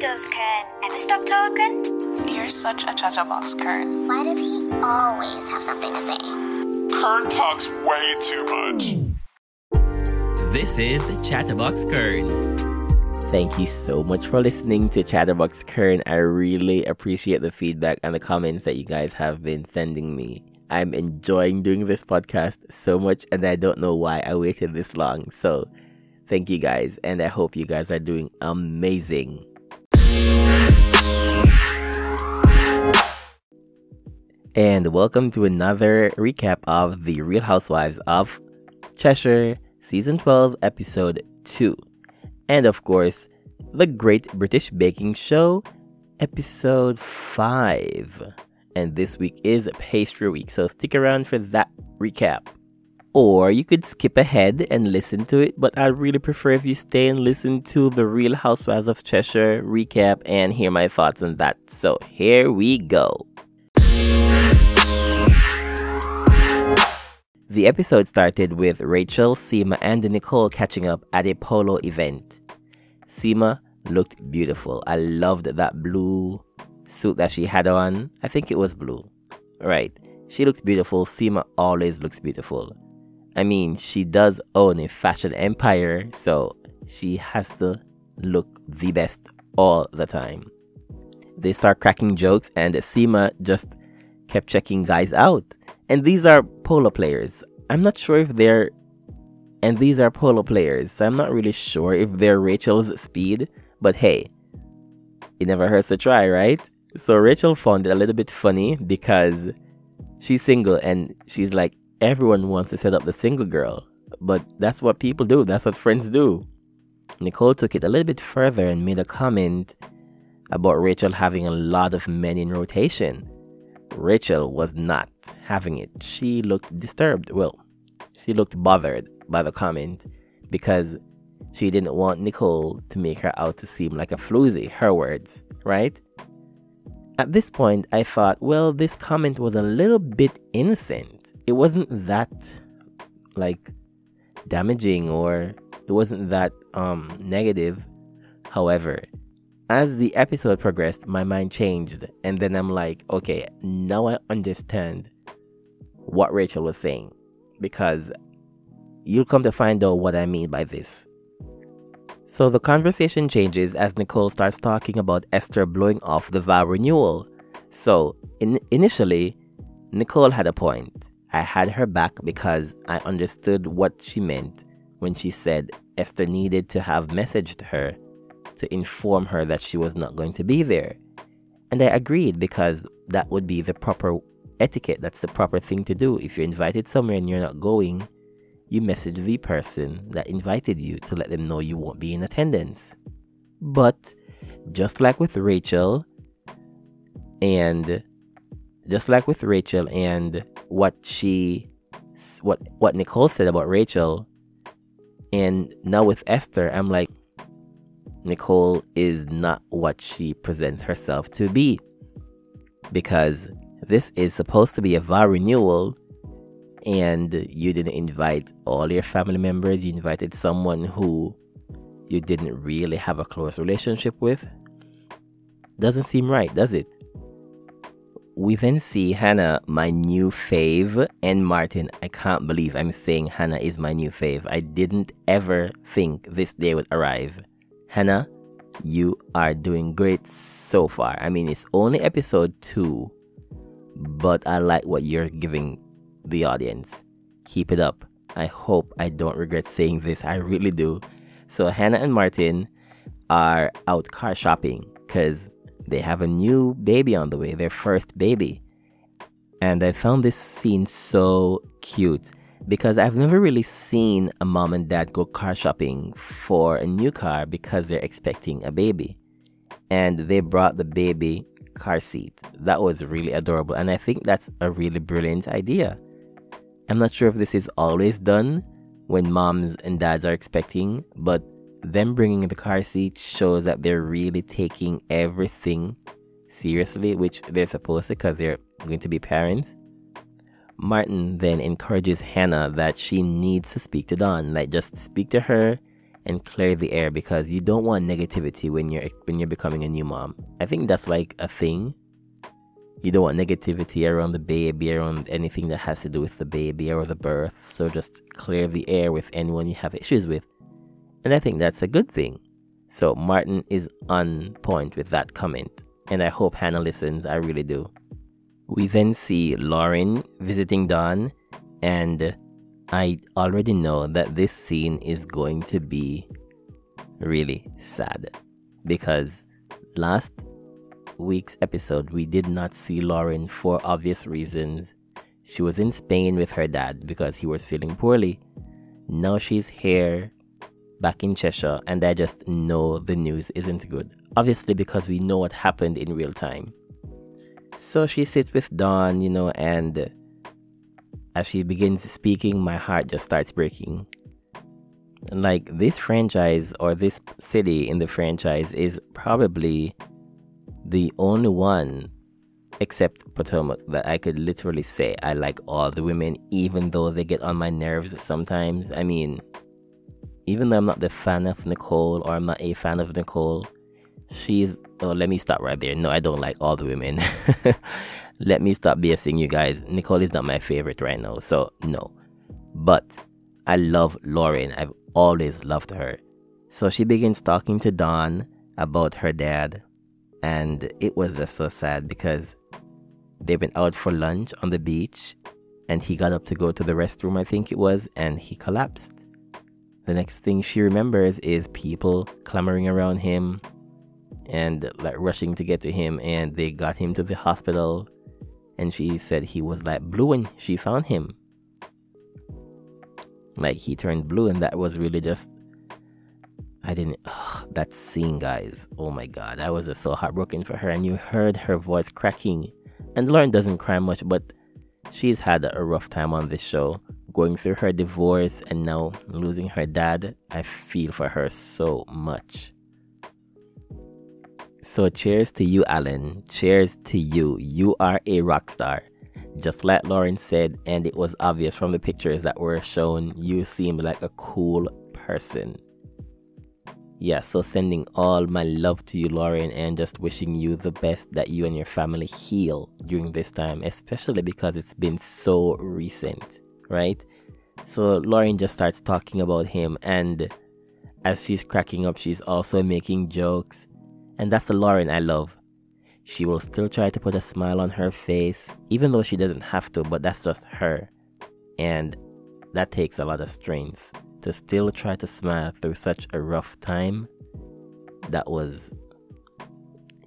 Does Kern ever stop talking? You're such a chatterbox, Kern. Why does he always have something to say? Kern talks way too much. This is Chatterbox Kern. Thank you so much for listening to Chatterbox Kern. I really appreciate the feedback and the comments that you guys have been sending me. I'm enjoying doing this podcast so much, and I don't know why I waited this long. So, thank you guys, and I hope you guys are doing amazing. And welcome to another recap of The Real Housewives of Cheshire, Season 12, Episode 2. And of course, The Great British Baking Show, Episode 5. And this week is Pastry Week, so stick around for that recap. Or you could skip ahead and listen to it, but I really prefer if you stay and listen to the Real Housewives of Cheshire recap and hear my thoughts on that. So here we go. The episode started with Rachel, Seema, and Nicole catching up at a polo event. Seema looked beautiful. I loved that blue suit that she had on. I think it was blue. Right. She looks beautiful. Seema always looks beautiful. I mean, she does own a fashion empire, so she has to look the best all the time. They start cracking jokes, and Seema just kept checking guys out. And these are polo players. I'm not sure if they're. And these are polo players, so I'm not really sure if they're Rachel's speed, but hey, it never hurts to try, right? So Rachel found it a little bit funny because she's single and she's like, everyone wants to set up the single girl. But that's what people do, that's what friends do. Nicole took it a little bit further and made a comment about Rachel having a lot of men in rotation. Rachel was not having it. She looked disturbed. Well, she looked bothered by the comment because she didn't want Nicole to make her out to seem like a floozy, her words, right? At this point, I thought, well, this comment was a little bit innocent. It wasn't that, like, damaging or it wasn't that um, negative. However, as the episode progressed, my mind changed, and then I'm like, okay, now I understand what Rachel was saying because you'll come to find out what I mean by this. So the conversation changes as Nicole starts talking about Esther blowing off the vow renewal. So, in- initially, Nicole had a point. I had her back because I understood what she meant when she said Esther needed to have messaged her to inform her that she was not going to be there. And I agreed because that would be the proper etiquette. That's the proper thing to do. If you're invited somewhere and you're not going, you message the person that invited you to let them know you won't be in attendance. But just like with Rachel, and just like with Rachel and what she what what Nicole said about Rachel and now with Esther I'm like Nicole is not what she presents herself to be because this is supposed to be a vow renewal and you didn't invite all your family members you invited someone who you didn't really have a close relationship with. Doesn't seem right does it we then see Hannah, my new fave, and Martin. I can't believe I'm saying Hannah is my new fave. I didn't ever think this day would arrive. Hannah, you are doing great so far. I mean, it's only episode two, but I like what you're giving the audience. Keep it up. I hope I don't regret saying this. I really do. So, Hannah and Martin are out car shopping because they have a new baby on the way, their first baby. And I found this scene so cute because I've never really seen a mom and dad go car shopping for a new car because they're expecting a baby. And they brought the baby car seat. That was really adorable. And I think that's a really brilliant idea. I'm not sure if this is always done when moms and dads are expecting, but them bringing the car seat shows that they're really taking everything seriously, which they're supposed to because they're going to be parents. Martin then encourages Hannah that she needs to speak to Dawn, like just speak to her and clear the air because you don't want negativity when you're when you're becoming a new mom. I think that's like a thing. You don't want negativity around the baby, around anything that has to do with the baby or the birth. So just clear the air with anyone you have issues with. And I think that's a good thing. So Martin is on point with that comment. And I hope Hannah listens. I really do. We then see Lauren visiting Dawn and I already know that this scene is going to be really sad because last week's episode we did not see Lauren for obvious reasons. She was in Spain with her dad because he was feeling poorly. Now she's here back in Cheshire and I just know the news isn't good. Obviously because we know what happened in real time. So she sits with Dawn, you know, and as she begins speaking, my heart just starts breaking. Like this franchise or this city in the franchise is probably the only one except Potomac that I could literally say I like all the women, even though they get on my nerves sometimes. I mean, even though I'm not the fan of Nicole or I'm not a fan of Nicole, she's. Oh, let me stop right there. No, I don't like all the women. let me stop BSing you guys. Nicole is not my favorite right now, so no. But I love Lauren. I've always loved her. So she begins talking to Dawn about her dad, and it was just so sad because they went out for lunch on the beach, and he got up to go to the restroom, I think it was, and he collapsed. The next thing she remembers is people clamoring around him and like rushing to get to him, and they got him to the hospital and she said he was like blue when she found him. Like he turned blue, and that was really just. I didn't. Ugh, that scene, guys. Oh my god, I was just so heartbroken for her, and you heard her voice cracking. And Lauren doesn't cry much, but she's had a rough time on this show, going through her divorce and now losing her dad. I feel for her so much. So cheers to you, Alan. Cheers to you. You are a rock star. Just like Lauren said, and it was obvious from the pictures that were shown, you seem like a cool person. Yeah, so sending all my love to you, Lauren, and just wishing you the best that you and your family heal during this time, especially because it's been so recent, right? So Lauren just starts talking about him, and as she's cracking up, she's also making jokes and that's the Lauren I love. She will still try to put a smile on her face, even though she doesn't have to, but that's just her. And that takes a lot of strength to still try to smile through such a rough time. That was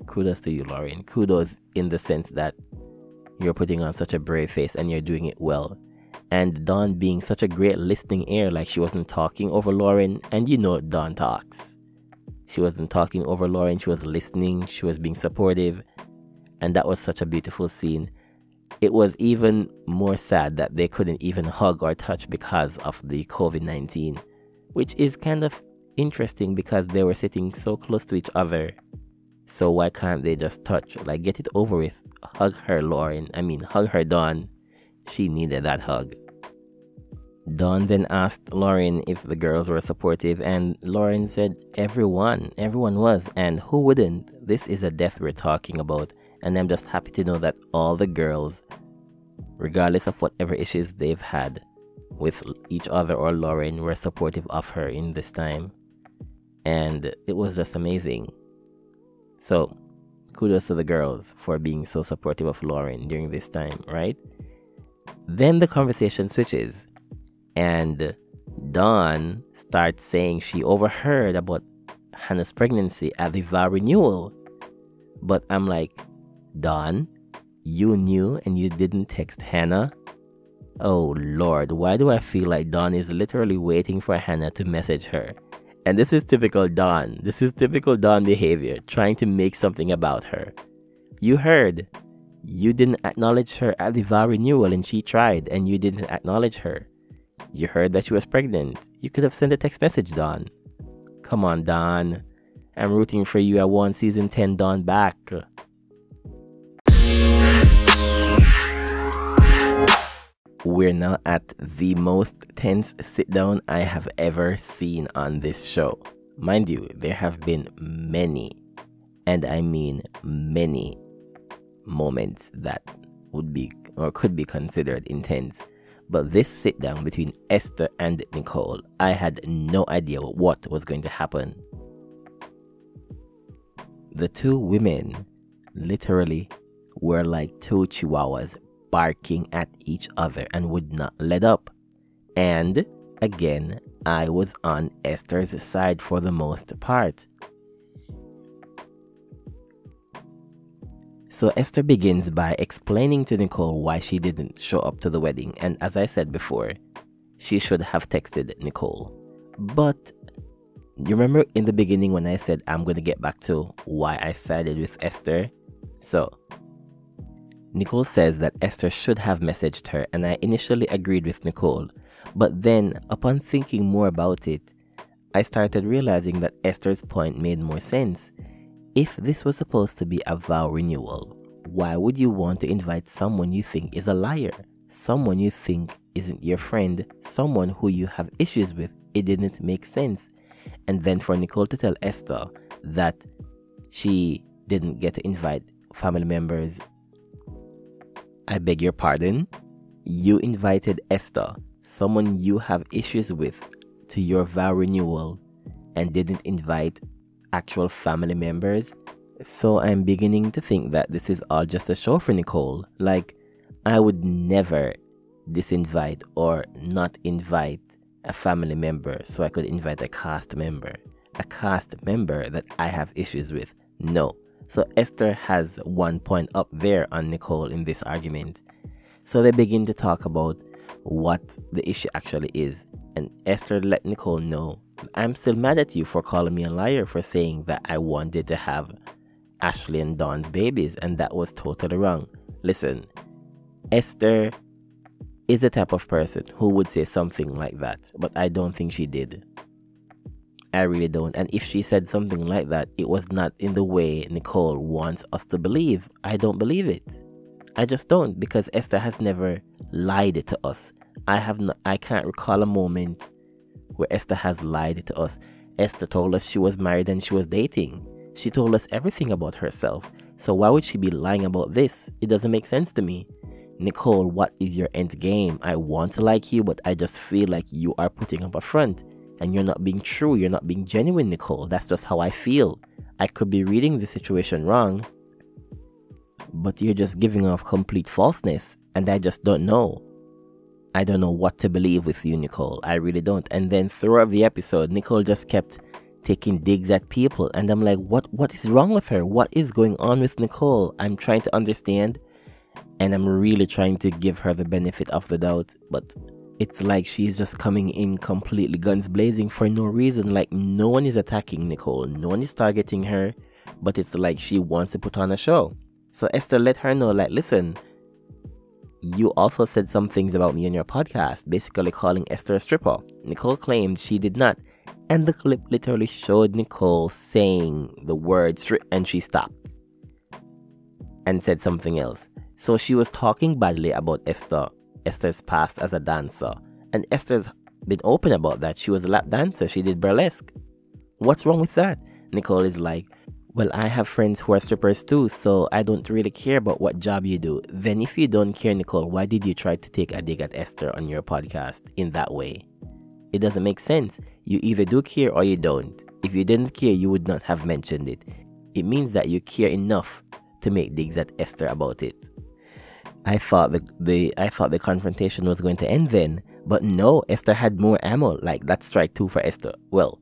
kudos to you, Lauren. Kudos in the sense that you're putting on such a brave face and you're doing it well. And Dawn being such a great listening ear, like she wasn't talking over Lauren, and you know Dawn talks. She wasn't talking over Lauren, she was listening, she was being supportive, and that was such a beautiful scene. It was even more sad that they couldn't even hug or touch because of the COVID 19, which is kind of interesting because they were sitting so close to each other. So why can't they just touch? Like, get it over with. Hug her, Lauren. I mean, hug her, Dawn. She needed that hug. Dawn then asked Lauren if the girls were supportive, and Lauren said everyone, everyone was, and who wouldn't? This is a death we're talking about, and I'm just happy to know that all the girls, regardless of whatever issues they've had with each other or Lauren, were supportive of her in this time, and it was just amazing. So, kudos to the girls for being so supportive of Lauren during this time, right? Then the conversation switches and Dawn starts saying she overheard about Hannah's pregnancy at the vow renewal. But I'm like, Dawn, you knew and you didn't text Hannah? Oh Lord, why do I feel like Dawn is literally waiting for Hannah to message her? And this is typical Dawn. This is typical Dawn behavior, trying to make something about her. You heard. You didn't acknowledge her at the vow renewal and she tried and you didn't acknowledge her. You heard that she was pregnant. You could have sent a text message, Dawn. Come on, Dawn. I'm rooting for you. I want season 10 Dawn back. we're now at the most tense sit down I have ever seen on this show. Mind you, there have been many, and I mean many, moments that would be or could be considered intense. But this sit down between Esther and Nicole, I had no idea what was going to happen. The two women literally were like two chihuahuas barking at each other and would not let up. And again, I was on Esther's side for the most part. So Esther begins by explaining to Nicole why she didn't show up to the wedding, and as I said before, she should have texted Nicole. But you remember in the beginning when I said I'm going to get back to why I sided with Esther? So, Nicole says that Esther should have messaged her, and I initially agreed with Nicole. But then, upon thinking more about it, I started realizing that Esther's point made more sense. If this was supposed to be a vow renewal, why would you want to invite someone you think is a liar? Someone you think isn't your friend, someone who you have issues with? It didn't make sense. And then for Nicole to tell Esther that she didn't get to invite family members, I beg your pardon? You invited Esther, someone you have issues with, to your vow renewal and didn't invite actual family members. So I'm beginning to think that this is all just a show for Nicole. Like, I would never disinvite or not invite a family member so I could invite a cast member. A cast member that I have issues with. No. So Esther has one point up there on Nicole in this argument. So they begin to talk about what the issue actually is. And Esther let Nicole know I'm still mad at you for calling me a liar for saying that I wanted to have Ashley and Dawn's babies, and that was totally wrong. Listen, Esther is the type of person who would say something like that, but I don't think she did. I really don't. And if she said something like that, it was not in the way Nicole wants us to believe. I don't believe it. I just don't because Esther has never lied to us. I have not, I can't recall a moment where Esther has lied to us. Esther told us she was married and she was dating. She told us everything about herself. So why would she be lying about this? It doesn't make sense to me. Nicole, what is your end game? I want to like you, but I just feel like you are putting up a front and you're not being true. You're not being genuine, Nicole. That's just how I feel. I could be reading the situation wrong, but you're just giving off complete falseness, and I just don't know. I don't know what to believe with you, Nicole. I really don't. And then throughout the episode, Nicole just kept taking digs at people, and I'm like, what? What is wrong with her? What is going on with Nicole? I'm trying to understand, and I'm really trying to give her the benefit of the doubt, but it's like she's just coming in completely guns blazing for no reason. Like no one is attacking Nicole, no one is targeting her, but it's like she wants to put on a show. So Esther let her know, like, listen, you also said some things about me on your podcast, basically calling Esther a stripper. Nicole claimed she did not. And the clip literally showed Nicole saying the word strip and she stopped and said something else. So she was talking badly about Esther, Esther's past as a dancer. And Esther's been open about that. She was a lap dancer, she did burlesque. What's wrong with that? Nicole is like, well, I have friends who are strippers too, so I don't really care about what job you do. Then, if you don't care, Nicole, why did you try to take a dig at Esther on your podcast in that way? It doesn't make sense. You either do care or you don't. If you didn't care, you would not have mentioned it. It means that you care enough to make digs at Esther about it. I thought the, the I thought the confrontation was going to end then, but no, Esther had more ammo. Like that's strike two for Esther. Well,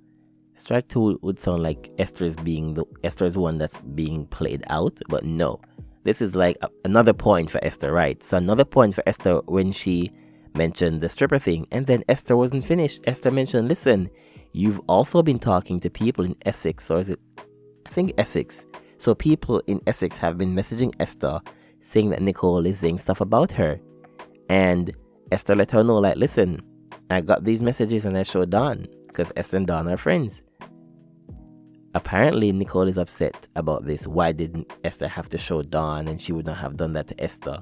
Strike two would sound like Esther's being the Esther's one that's being played out, but no. This is like a, another point for Esther, right? So another point for Esther when she mentioned the stripper thing, and then Esther wasn't finished. Esther mentioned, "Listen, you've also been talking to people in Essex, or is it? I think Essex. So people in Essex have been messaging Esther, saying that Nicole is saying stuff about her, and Esther let her know, like, listen, I got these messages and I showed Dawn because Esther and Dawn are friends. Apparently, Nicole is upset about this. Why didn't Esther have to show Dawn and she would not have done that to Esther?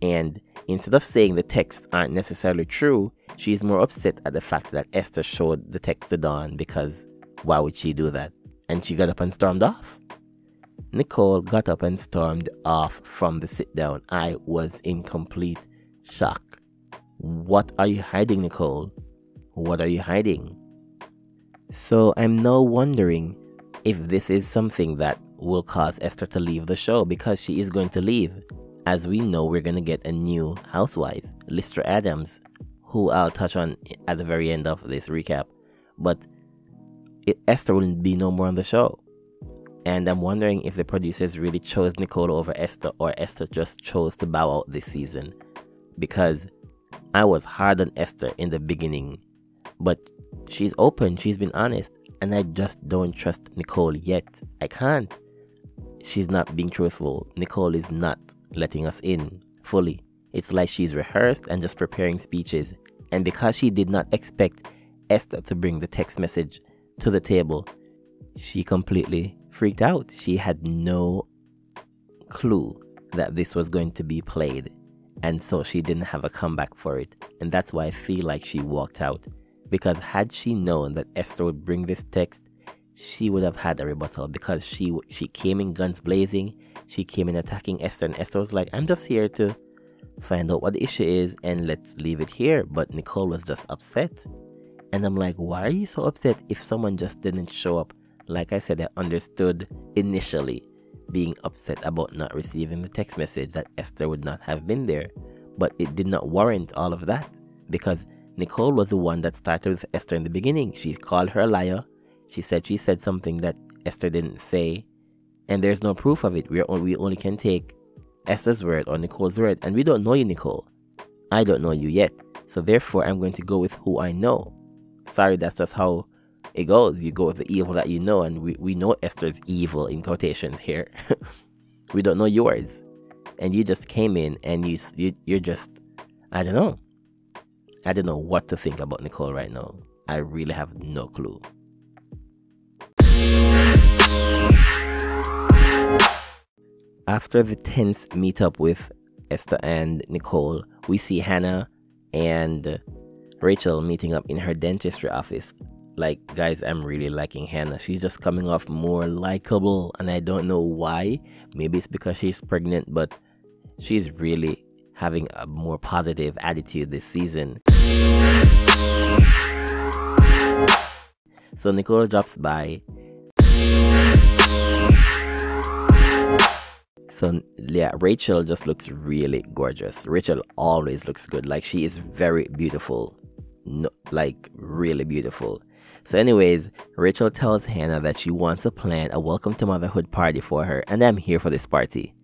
And instead of saying the texts aren't necessarily true, she's more upset at the fact that Esther showed the text to Dawn because why would she do that? And she got up and stormed off. Nicole got up and stormed off from the sit down. I was in complete shock. What are you hiding, Nicole? What are you hiding? So I'm now wondering if this is something that will cause Esther to leave the show because she is going to leave. As we know, we're going to get a new housewife, Lystra Adams, who I'll touch on at the very end of this recap. But it, Esther will be no more on the show. And I'm wondering if the producers really chose Nicole over Esther or Esther just chose to bow out this season. Because I was hard on Esther in the beginning, but she's open, she's been honest, and I just don't trust Nicole yet. I can't. She's not being truthful. Nicole is not letting us in fully. It's like she's rehearsed and just preparing speeches. And because she did not expect Esther to bring the text message to the table, she completely freaked out. She had no clue that this was going to be played. And so she didn't have a comeback for it. And that's why I feel like she walked out. Because had she known that Esther would bring this text, she would have had a rebuttal because she she came in guns blazing. She came in attacking Esther, and Esther was like, "I'm just here to find out what the issue is, and let's leave it here." But Nicole was just upset, and I'm like, "Why are you so upset if someone just didn't show up like I said, I understood initially being upset about not receiving the text message that Esther would not have been there, but it did not warrant all of that because Nicole was the one that started with Esther in the beginning. She called her a liar. She said she said something that Esther didn't say, and there's no proof of it. We we only can take Esther's word or Nicole's word, and we don't know you, Nicole. I don't know you yet, so therefore I'm going to go with who I know. Sorry, that's just how it goes. You go with the evil that you know, and we, we know Esther's evil in quotations here. we don't know yours, and you just came in and you, you you're just I don't know. I don't know what to think about Nicole right now. I really have no clue. After the tense meetup with Esther and Nicole, we see Hannah and Rachel meeting up in her dentistry office like guys i'm really liking hannah she's just coming off more likable and i don't know why maybe it's because she's pregnant but she's really having a more positive attitude this season. So nicole drops by. So yeah rachel just looks really gorgeous. Rachel always looks good. Like she is very beautiful. No, like really beautiful. So, anyways, Rachel tells Hannah that she wants to plan a welcome to motherhood party for her, and I'm here for this party.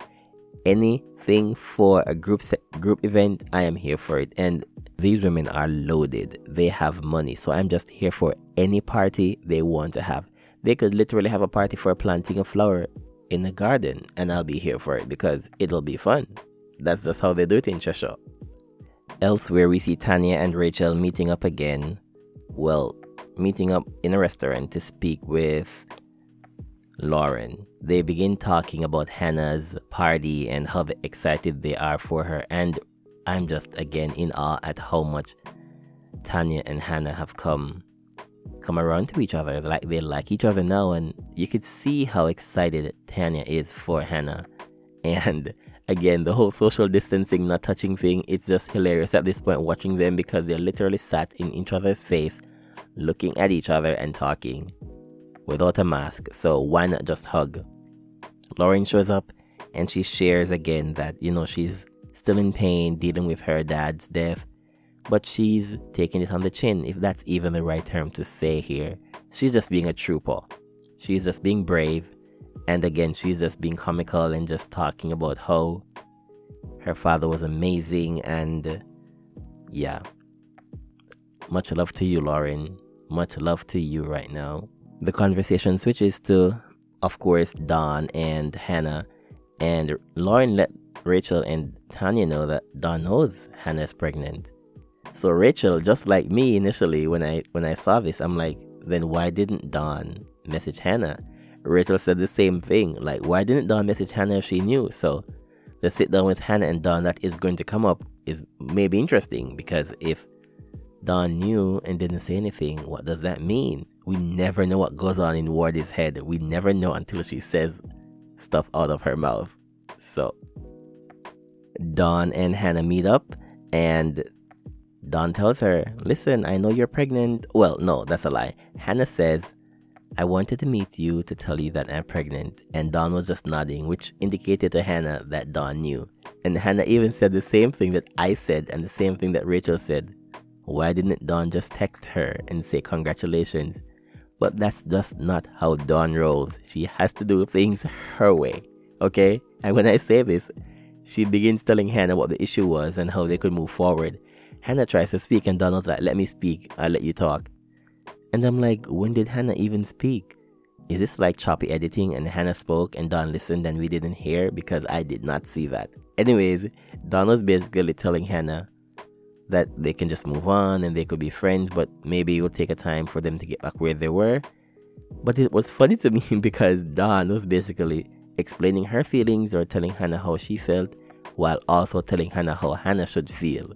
Anything for a group se- group event, I am here for it. And these women are loaded; they have money, so I'm just here for any party they want to have. They could literally have a party for planting a flower in a garden, and I'll be here for it because it'll be fun. That's just how they do it in Cheshire. Elsewhere, we see Tanya and Rachel meeting up again. Well, meeting up in a restaurant to speak with Lauren. They begin talking about Hannah's party and how excited they are for her. And I'm just again in awe at how much Tanya and Hannah have come come around to each other. Like they like each other now and you could see how excited Tanya is for Hannah. And again, the whole social distancing, not touching thing, it's just hilarious at this point watching them because they're literally sat in each other's face looking at each other and talking without a mask, so why not just hug? Lauren shows up and she shares again that, you know, she's still in pain dealing with her dad's death, but she's taking it on the chin, if that's even the right term to say here. She's just being a trooper. She's just being brave. And again, she's just being comical and just talking about how her father was amazing and yeah. Much love to you, Lauren. Much love to you right now. The conversation switches to, of course, Dawn and Hannah, and Lauren let Rachel and Tanya know that Dawn knows Hannah is pregnant. So Rachel, just like me initially when I when I saw this, I'm like, then why didn't Dawn message Hannah? Rachel said the same thing. Like, why didn't Dawn message Hannah if she knew? So the sit down with Hannah and Dawn that is going to come up is maybe interesting because if Dawn knew and didn't say anything, what does that mean? We never know what goes on in Wardy's head. We never know until she says stuff out of her mouth. So Dawn and Hannah meet up and Dawn tells her, Listen, I know you're pregnant. Well, no, that's a lie. Hannah says, I wanted to meet you to tell you that I'm pregnant. And Dawn was just nodding, which indicated to Hannah that Dawn knew. And Hannah even said the same thing that I said and the same thing that Rachel said. Why didn't Dawn just text her and say congratulations? But that's just not how Dawn rolls. She has to do things her way. Okay? And when I say this, she begins telling Hannah what the issue was and how they could move forward. Hannah tries to speak, and Donald's like, Let me speak, I'll let you talk. And I'm like, When did Hannah even speak? Is this like choppy editing and Hannah spoke and Dawn listened and we didn't hear? Because I did not see that. Anyways, Dawn was basically telling Hannah that they can just move on and they could be friends, but maybe it would take a time for them to get back where they were. But it was funny to me because Dawn was basically explaining her feelings or telling Hannah how she felt while also telling Hannah how Hannah should feel.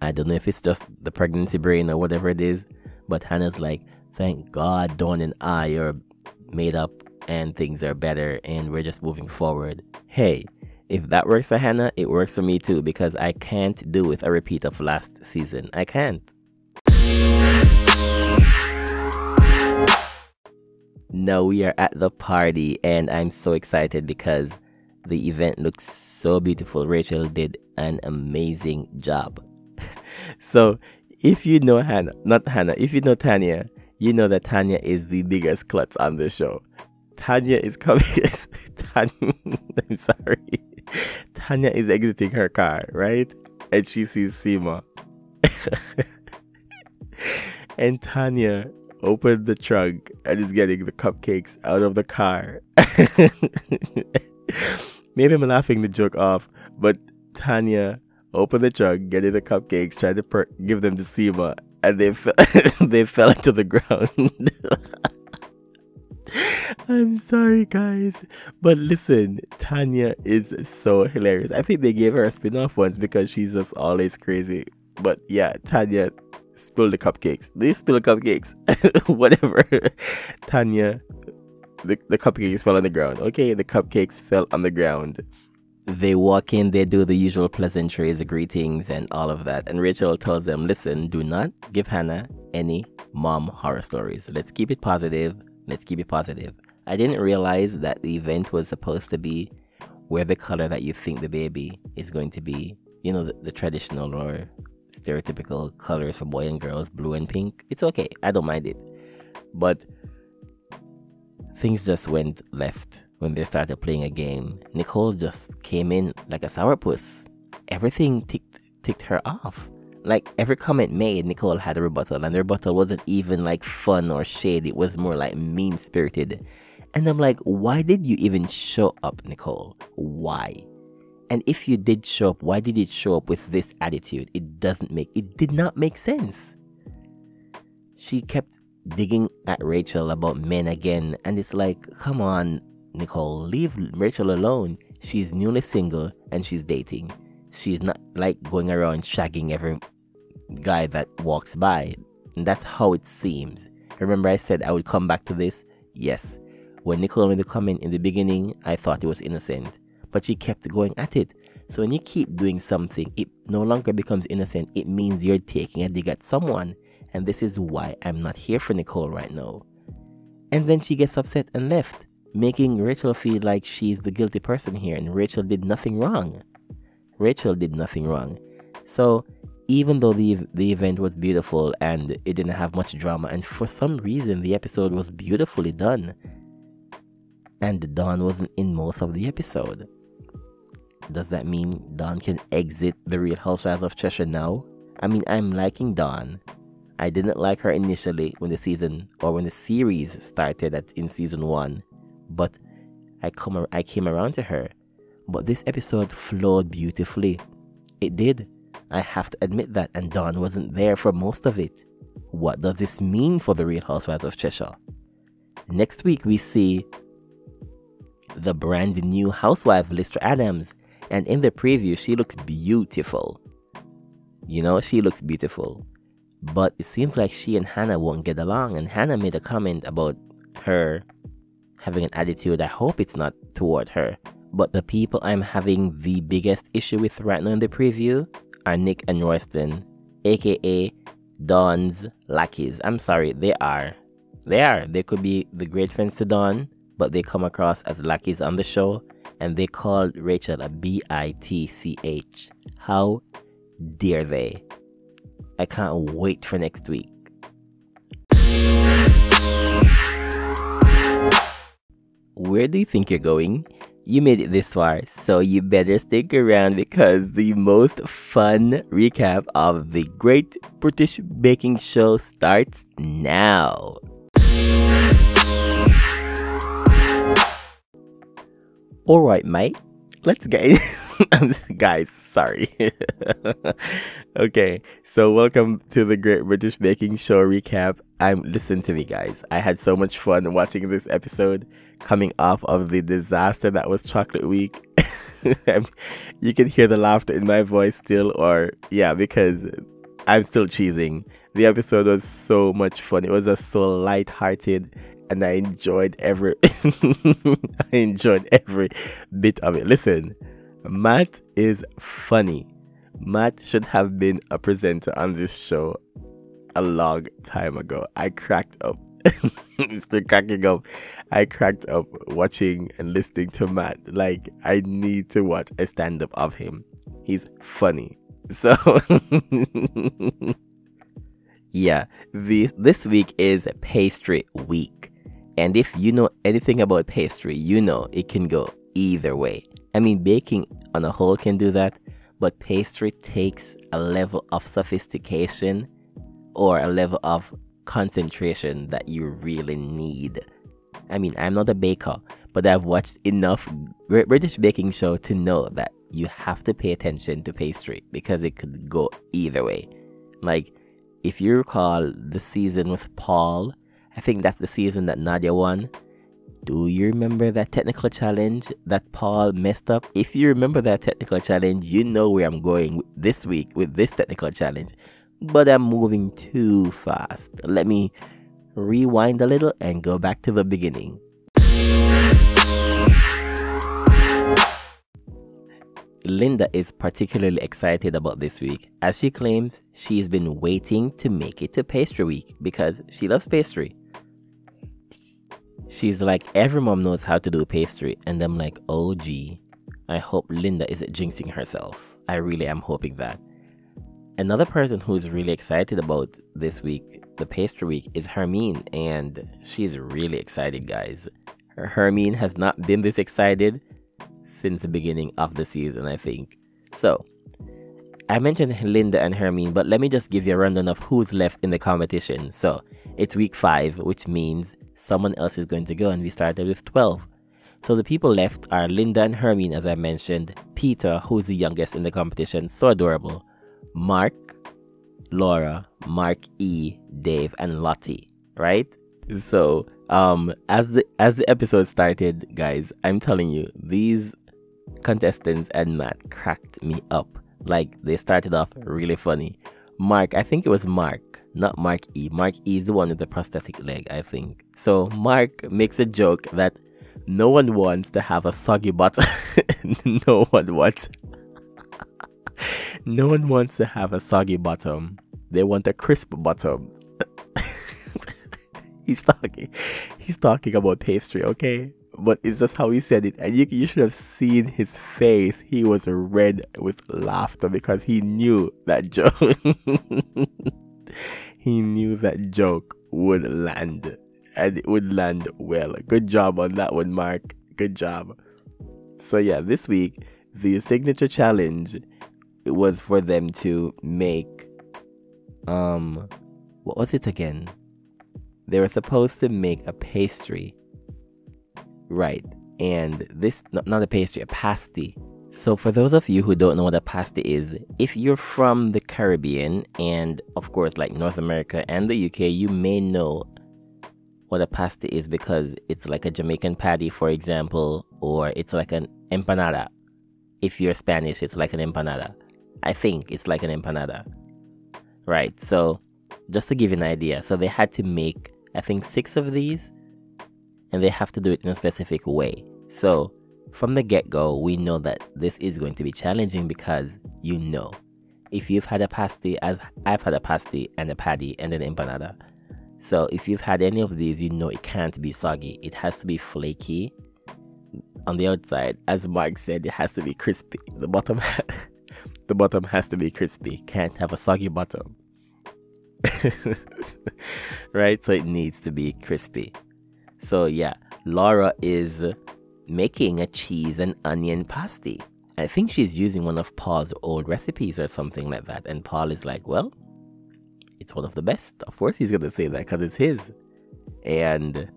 I don't know if it's just the pregnancy brain or whatever it is, but Hannah's like, thank God Dawn and I are made up and things are better and we're just moving forward. Hey, if that works for Hannah, it works for me too because I can't do with a repeat of last season. I can't. Now we are at the party and I'm so excited because the event looks so beautiful. Rachel did an amazing job. so, if you know Hannah, not Hannah, if you know Tanya, you know that Tanya is the biggest klutz on the show. Tanya is coming. Tanya, I'm sorry. Tanya is exiting her car, right? And she sees Seema. and Tanya opened the trunk and is getting the cupcakes out of the car. Maybe I'm laughing the joke off, but Tanya opened the trunk, getting the cupcakes, tried to per- give them to Seema, and they fell they fell into the ground. I'm sorry, guys, but listen, Tanya is so hilarious. I think they gave her a spin-off once because she's just always crazy. But yeah, Tanya spilled the cupcakes. They spill the cupcakes, whatever. Tanya, the the cupcakes fell on the ground. Okay, the cupcakes fell on the ground they walk in, they do the usual pleasantries, the greetings, and all of that. And Rachel tells them, listen, do not give Hannah any mom horror stories. Let's keep it positive. Let's keep it positive. I didn't realize that the event was supposed to be where the color that you think the baby is going to be, you know, the, the traditional or stereotypical colors for boy and girls, blue and pink. It's okay. I don't mind it. But things just went left when they started playing a game. Nicole just came in like a sourpuss. Everything ticked ticked her off. Like every comment made, Nicole had a rebuttal, and the rebuttal wasn't even like fun or shady. It was more like mean spirited. And I'm like, why did you even show up, Nicole? Why? And if you did show up, why did it show up with this attitude? It doesn't make it did not make sense. She kept digging at Rachel about men again, and it's like, come on, Nicole, leave Rachel alone. She's newly single and she's dating. She's not like going around shagging every guy that walks by. And that's how it seems. Remember, I said I would come back to this? Yes. When Nicole made the comment in the beginning, I thought it was innocent. But she kept going at it. So when you keep doing something, it no longer becomes innocent. It means you're taking a dig at someone. And this is why I'm not here for Nicole right now. And then she gets upset and left making Rachel feel like she's the guilty person here, and Rachel did nothing wrong. Rachel did nothing wrong. So, even though the the event was beautiful and it didn't have much drama, and for some reason the episode was beautifully done, and Dawn wasn't in most of the episode. Does that mean Dawn can exit the Real Housewives of Cheshire now? I mean, I'm liking Dawn. I didn't like her initially when the season or when the series started at in season one but I come I came around to her. But this episode flowed beautifully. It did. I have to admit that, and Dawn wasn't there for most of it. What does this mean for the Real Housewives of Cheshire? Next week, we see the brand new housewife, Lystra Adams, and in the preview, she looks beautiful. You know, she looks beautiful. But it seems like she and Hannah won't get along. And Hannah made a comment about her having an attitude. I hope it's not toward her. But the people I'm having the biggest issue with right now in the preview are Nick and Royston, aka Dawn's lackeys. I'm sorry, they are. They are. They could be the great friends to Dawn, but they come across as lackeys on the show, and they called Rachel a B I T C H. How dare they? I can't wait for next week. Where do you think you're going? You made it this far, so you better stick around because the most fun recap of the Great British Baking Show starts now. Alright, mate, let's get. Guys, sorry. okay, so welcome to the Great British Baking Show recap. I'm listen to me, guys. I had so much fun watching this episode coming off of the disaster that was Chocolate Week. you can hear the laughter in my voice still, or yeah, because I'm still cheesing. The episode was so much fun. It was just so light-hearted, and I enjoyed every I enjoyed every bit of it. Listen, Matt is funny. Matt should have been a presenter on this show a long time ago. I cracked up. Still cracking up. I cracked up watching and listening to Matt. Like, I need to watch a stand up of him. He's funny. So, yeah, the, this week is pastry week. And if you know anything about pastry, you know it can go either way. I mean, baking on a whole can do that, but pastry takes a level of sophistication or a level of concentration that you really need. I mean, I'm not a baker, but I've watched enough British Baking Show to know that you have to pay attention to pastry because it could go either way. Like, if you recall the season with Paul, I think that's the season that Nadia won. Do you remember that technical challenge that Paul messed up? If you remember that technical challenge, you know where I'm going this week with this technical challenge but I'm moving too fast. Let me rewind a little and go back to the beginning. Linda is particularly excited about this week as she claims she's been waiting to make it to pastry week because she loves pastry. She's like, every mom knows how to do pastry, and I'm like, oh gee, I hope Linda isn't jinxing herself. I really am hoping that. Another person who's really excited about this week, the pastry week, is Hermine, and she's really excited, guys. Hermine has not been this excited since the beginning of the season, I think. So, I mentioned Linda and Hermine, but let me just give you a rundown of who's left in the competition. So, it's week 5, which means someone else is going to go, and we started with 12. So, the people left are Linda and Hermine, as I mentioned, Peter, who's the youngest in the competition, so adorable, Mark, Laura, Mark E, Dave, and Lottie, right? So, um, as the as the episode started, guys, I'm telling you, these contestants and Matt cracked me up. Like they started off really funny. Mark, I think it was Mark, not Mark E. Mark E is the one with the prosthetic leg, I think. So Mark makes a joke that no one wants to have a soggy butt. no one wants no one wants to have a soggy bottom. They want a crisp bottom. he's talking he's talking about pastry, okay? But it's just how he said it. And you, you should have seen his face. He was red with laughter because he knew that joke. he knew that joke would land. And it would land well. Good job on that one, Mark. Good job. So yeah, this week, the signature challenge was for them to make um what was it again? They were supposed to make a pastry. Right. And this not a pastry, a pasty. So for those of you who don't know what a pasty is, if you're from the Caribbean and of course like North America and the UK, you may know what a pasty is because it's like a Jamaican patty, for example, or it's like an empanada. If you're Spanish, it's like an empanada I think it's like an empanada. Right. So just to give you an idea, so they had to make I think six of these and they have to do it in a specific way. So from the get go, we know that this is going to be challenging because you know, if you've had a pasty, as I've had a pasty and a patty and an empanada. So if you've had any of these, you know it can't be soggy. It has to be flaky on the outside. As Mark said, it has to be crispy. The bottom, the bottom has to be crispy. Can't have a soggy bottom. right? So it needs to be crispy. So yeah, Laura is making a cheese and onion pasty. I think she's using one of Paul's old recipes or something like that. And Paul is like, well, it's one of the best. Of course, he's going to say that because it's his. And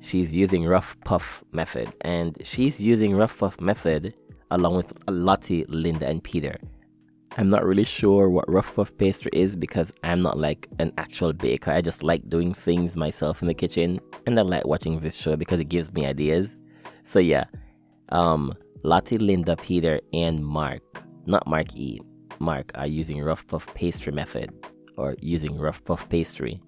she's using rough puff method. And she's using rough puff method along with Lottie, Linda, and Peter. I'm not really sure what rough puff pastry is because I'm not like an actual baker. I just like doing things myself in the kitchen and I like watching this show because it gives me ideas. So yeah, um, Lottie, Linda, Peter, and Mark, not Mark E, Mark are using rough puff pastry method or using rough puff pastry.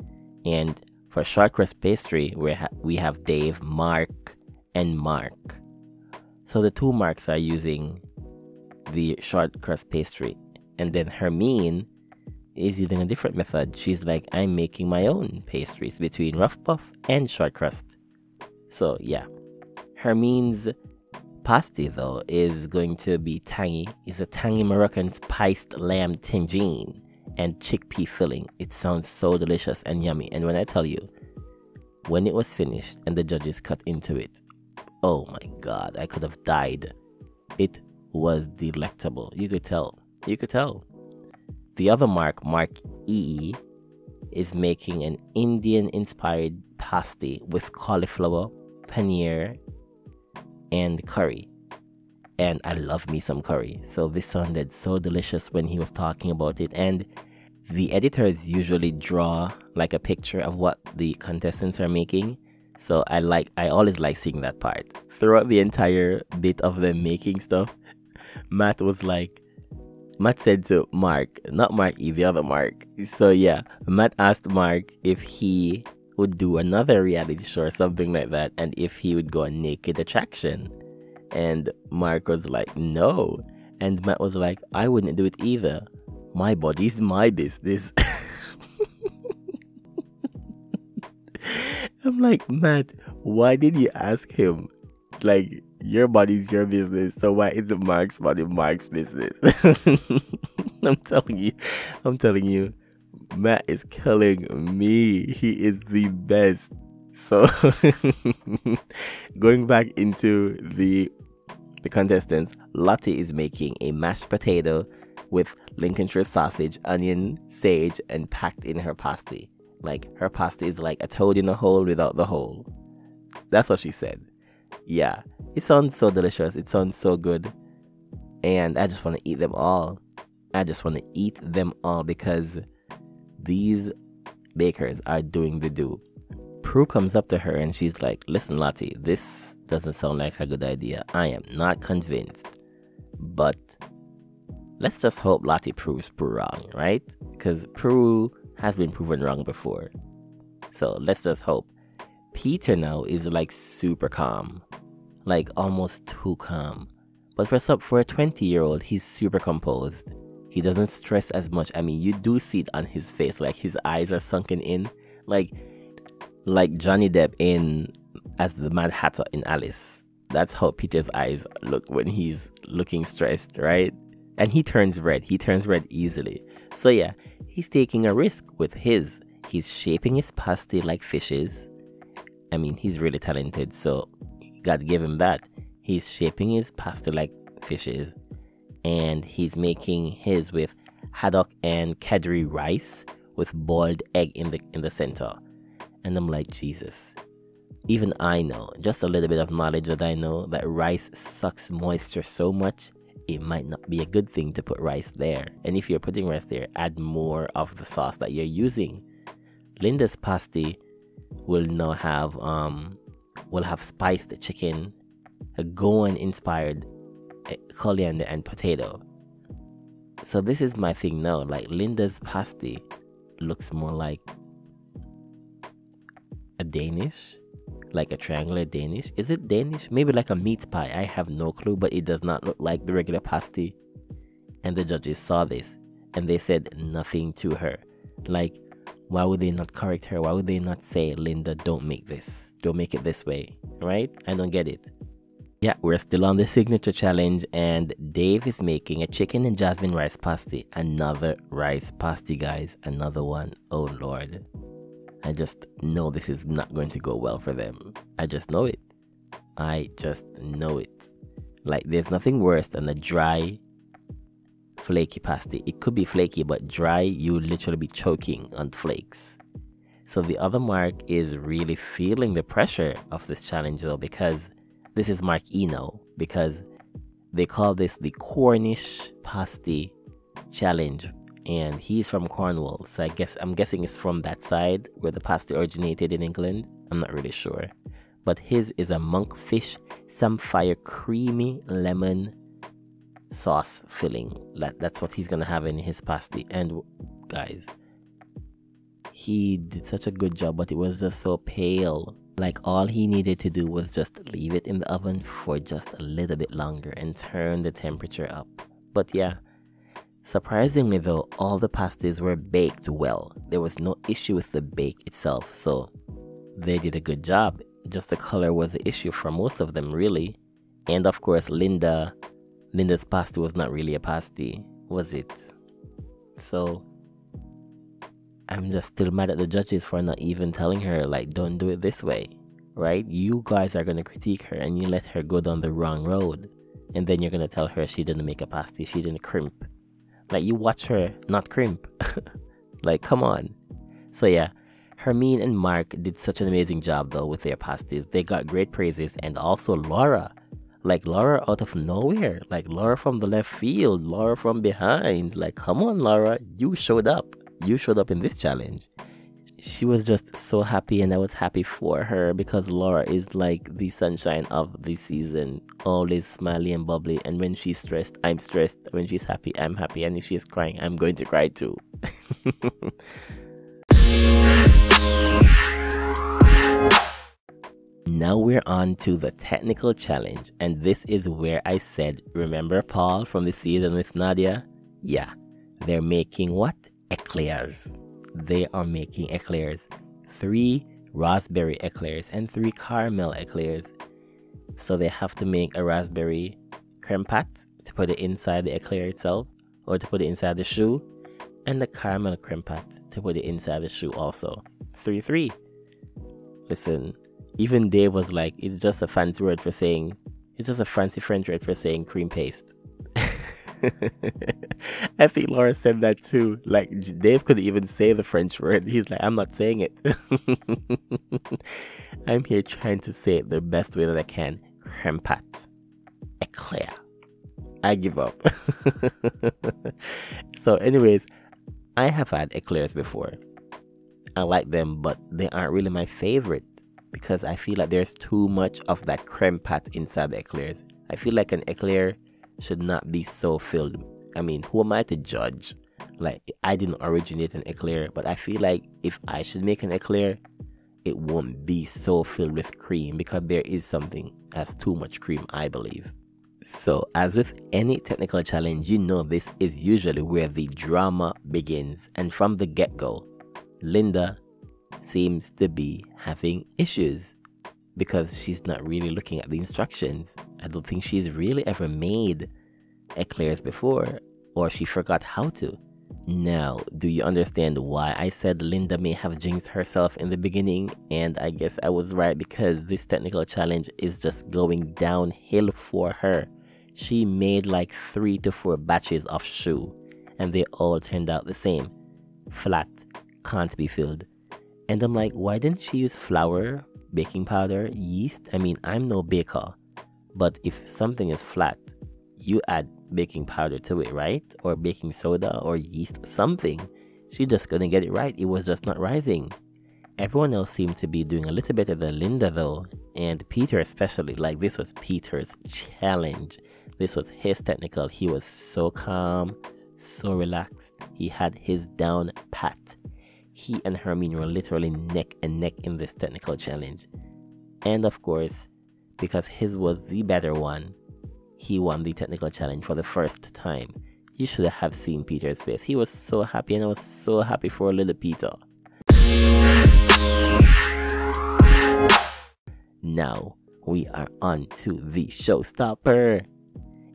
And for short crust pastry, we, ha- we have Dave, Mark, and Mark. So the two Marks are using the short crust pastry and then Hermine is using a different method. She's like, I'm making my own pastries between rough puff and short crust. So yeah, Hermine's pasty though is going to be tangy. It's a tangy Moroccan spiced lamb tangine and chickpea filling. It sounds so delicious and yummy. And when I tell you, when it was finished and the judges cut into it, oh my god, I could have died. It was delectable. You could tell you could tell. The other Mark, Mark E, is making an Indian inspired pasty with cauliflower, paneer, and curry. And I love me some curry. So this sounded so delicious when he was talking about it. And the editors usually draw like a picture of what the contestants are making. So I like I always like seeing that part. Throughout the entire bit of them making stuff, Matt was like, Matt said to Mark, not Mark E, the other Mark. So yeah, Matt asked Mark if he would do another reality show or something like that, and if he would go on Naked Attraction. And Mark was like, no. And Matt was like, I wouldn't do it either. My body's my business. I'm like, Matt, why did you ask him? Like, your body's your business, so why is it Mark's body Mark's business? I'm telling you, I'm telling you, Matt is killing me. He is the best. So going back into the the contestants, Lottie is making a mashed potato with Lincolnshire sausage, onion, sage, and packed in her pasty. Like her pasty is like a toad in a hole without the hole. That's what she said. Yeah, it sounds so delicious. It sounds so good. And I just want to eat them all. I just want to eat them all because these bakers are doing the do. Prue comes up to her and she's like, Listen, Lottie, this doesn't sound like a good idea. I am not convinced. But let's just hope Lottie proves Prue wrong, right? Because Prue has been proven wrong before. So let's just hope. Peter now is like super calm like almost too calm. But for some for a 20 year old, he's super composed. He doesn't stress as much. I mean, you do see it on his face, like his eyes are sunken in, like like Johnny Depp in as the Mad Hatter in Alice. That's how Peter's eyes look when he's looking stressed, right? And he turns red. He turns red easily. So yeah, he's taking a risk with his. He's shaping his pasty like fishes. I mean, he's really talented. So God gave him that. He's shaping his pasta like fishes, and he's making his with haddock and kedgeree rice with boiled egg in the in the center. And I'm like, Jesus. Even I know, just a little bit of knowledge that I know that rice sucks moisture so much, it might not be a good thing to put rice there. And if you're putting rice there, add more of the sauce that you're using. Linda's pasty will now have um will have spiced chicken, a Goan inspired eh, coriander and potato. So this is my thing now. Like Linda's pasty looks more like a Danish, like a triangular Danish. Is it Danish? Maybe like a meat pie. I have no clue, but it does not look like the regular pasty. And the judges saw this and they said nothing to her. Like, why would they not correct her? Why would they not say, Linda, don't make this, don't make it this way, right? I don't get it. Yeah, we're still on the signature challenge, and Dave is making a chicken and jasmine rice pasty. Another rice pasty, guys. Another one. Oh lord. I just know this is not going to go well for them. I just know it. I just know it. Like, there's nothing worse than a dry, flaky pasty. It could be flaky, but dry, you literally be choking on flakes. So the other mark is really feeling the pressure of this challenge though, because this is Mark Eno, because they call this the Cornish Pasty Challenge. And he's from Cornwall, so I guess I'm guessing it's from that side where the pasty originated in England. I'm not really sure. But his is a monkfish samphire creamy lemon sauce filling. That, that's what he's gonna have in his pasty. And guys, he did such a good job, but it was just so pale. Like all he needed to do was just leave it in the oven for just a little bit longer and turn the temperature up. But yeah, surprisingly though, all the pasties were baked well. There was no issue with the bake itself, so they did a good job. Just the color was the issue for most of them, really. And of course, Linda Linda's pasty was not really a pasty, was it? So I'm just still mad at the judges for not even telling her, like, don't do it this way, right? You guys are gonna critique her and you let her go down the wrong road. And then you're gonna tell her she didn't make a pasty, she didn't crimp. Like, you watch her not crimp. like, come on. So, yeah, Hermine and Mark did such an amazing job though with their pasties. They got great praises, and also Laura like Laura out of nowhere, like Laura from the left field, Laura from behind. Like, come on, Laura, you showed up. You showed up in this challenge. She was just so happy, and I was happy for her because Laura is like the sunshine of the season, always smiley and bubbly. And when she's stressed, I'm stressed. When she's happy, I'm happy. And if she's crying, I'm going to cry too. Now we're on to the technical challenge, and this is where I said, remember Paul from the season with Nadia? Yeah, they're making what? Eclairs. They are making eclairs. Three raspberry eclairs and three caramel eclairs. So they have to make a raspberry creme pat to put it inside the eclair itself, or to put it inside the choux, and the caramel creme pat to put it inside the choux also. 3 3. Listen, even Dave was like, it's just a fancy word for saying, it's just a fancy French word for saying cream paste. I think Laura said that too. Like, Dave couldn't even say the French word. He's like, I'm not saying it. I'm here trying to say it the best way that I can. Creme pat. Eclair. I give up. so, anyways, I have had eclairs before. I like them, but they aren't really my favorite because I feel like there's too much of that creme pat inside the eclairs. I feel like an eclair should not be so filled. I mean, who am I to judge? Like, I didn't originate an eclair, but I feel like if I should make an eclair, it won't be so filled with cream because there is something as too much cream, I believe. So, as with any technical challenge, you know this is usually where the drama begins, and from the get go, Linda seems to be having issues because she's not really looking at the instructions. I don't think she's really ever made eclairs before, or she forgot how to. Now, do you understand why I said Linda may have jinxed herself in the beginning? And I guess I was right because this technical challenge is just going downhill for her. She made like three to four batches of choux, and they all turned out the same flat, can't be filled. And I'm like, why didn't she use flour, baking powder, yeast? I mean, I'm no baker, but if something is flat, you add baking powder to it, right? Or baking soda or yeast, something. She just couldn't get it right. It was just not rising. Everyone else seemed to be doing a little better than Linda, though, and Peter especially. Like, this was Peter's challenge. This was his technical. He was so calm, so relaxed. He had his down pat. He and Hermine were literally neck and neck in this technical challenge. And of course, because his was the better one, he won the technical challenge for the first time. You should have seen Peter's face. He was so happy, and I was so happy for little Peter. Now we are on to the showstopper.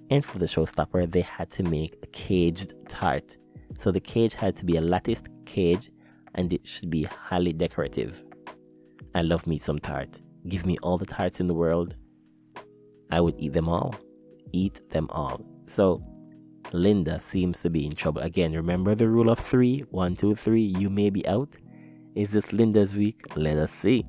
And for the showstopper, they had to make a caged tart. So the cage had to be a latticed cage and it should be highly decorative. I love me some tart. Give me all the tarts in the world. I would eat them all. Eat them all. So Linda seems to be in trouble. Again, remember the rule of three? One, two, three, you may be out. Is this Linda's week? Let us see.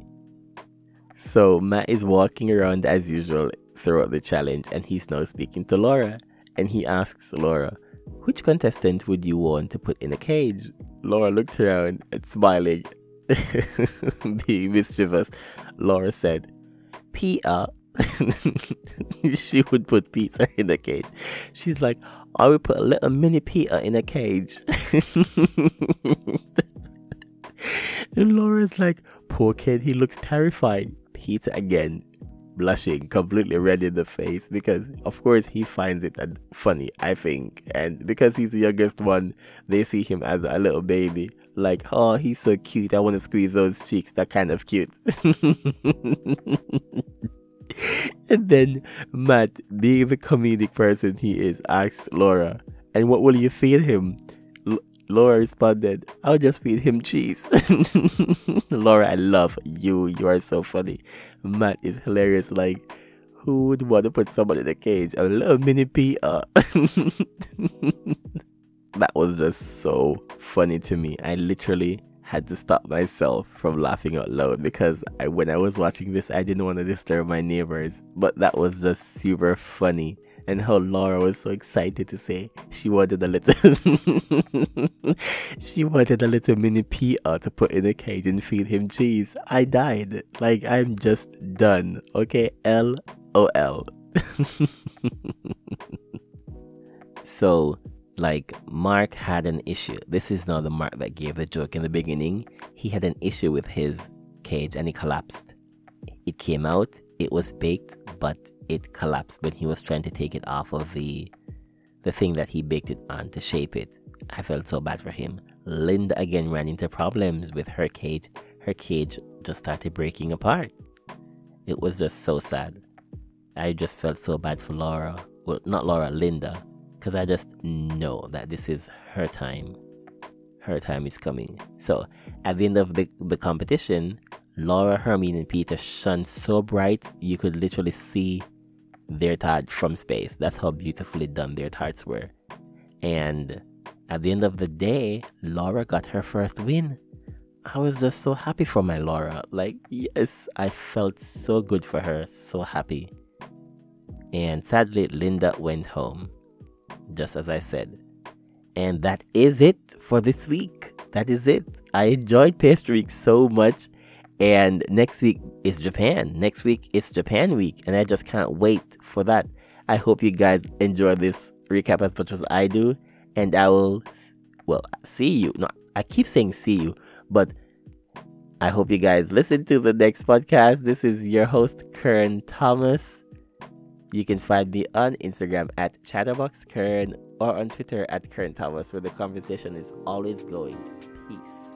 So Matt is walking around as usual throughout the challenge and he's now speaking to Laura. And he asks Laura, which contestant would you want to put in a cage? Laura looked around and smiling, being mischievous. Laura said, Peter. she would put Peter in a cage. She's like, I would put a little mini Peter in a cage. and Laura's like, poor kid, he looks terrified. Peter again blushing, completely red in the face because, of course, he finds it funny, I think. And because he's the youngest one, they see him as a little baby. Like, oh, he's so cute. I want to squeeze those cheeks. That kind of cute. and then Matt, being the comedic person he is, asks Laura, and what will you feed him? Laura responded, I'll just feed him cheese. Laura, I love you. You are so funny. Matt is hilarious. Like, who would want to put someone in a cage? A little mini Peter. Uh. that was just so funny to me. I literally had to stop myself from laughing out loud because I, when I was watching this, I didn't want to disturb my neighbors. But that was just super funny and how Laura was so excited to say she wanted a little she wanted a little mini Peter to put in a cage and feed him cheese. I died. Like I'm just done. Okay, L O L. so like Mark had an issue. This is not the Mark that gave the joke in the beginning. He had an issue with his cage and it collapsed. It came out, it was baked, but it collapsed when he was trying to take it off of the the thing that he baked it on to shape it. I felt so bad for him. Linda again ran into problems with her cage. Her cage just started breaking apart. It was just so sad. I just felt so bad for Laura. Well, not Laura, Linda. Because I just know that this is her time. Her time is coming. So, at the end of the, the competition, Laura, Hermine, and Peter shone so bright you could literally see their tart from space. That's how beautifully done their tarts were. And at the end of the day, Laura got her first win. I was just so happy for my Laura. Like, yes, I felt so good for her, so happy. And sadly, Linda went home, just as I said. And that is it for this week. That is it. I enjoyed Pastry Week so much. And next week is Japan. Next week is Japan week. And I just can't wait for that. I hope you guys enjoy this recap as much as I do. And I will, well, see you. No, I keep saying see you, but I hope you guys listen to the next podcast. This is your host, Kern Thomas. You can find me on Instagram at ChatterboxKern or on Twitter at Kern Thomas, where the conversation is always going. Peace.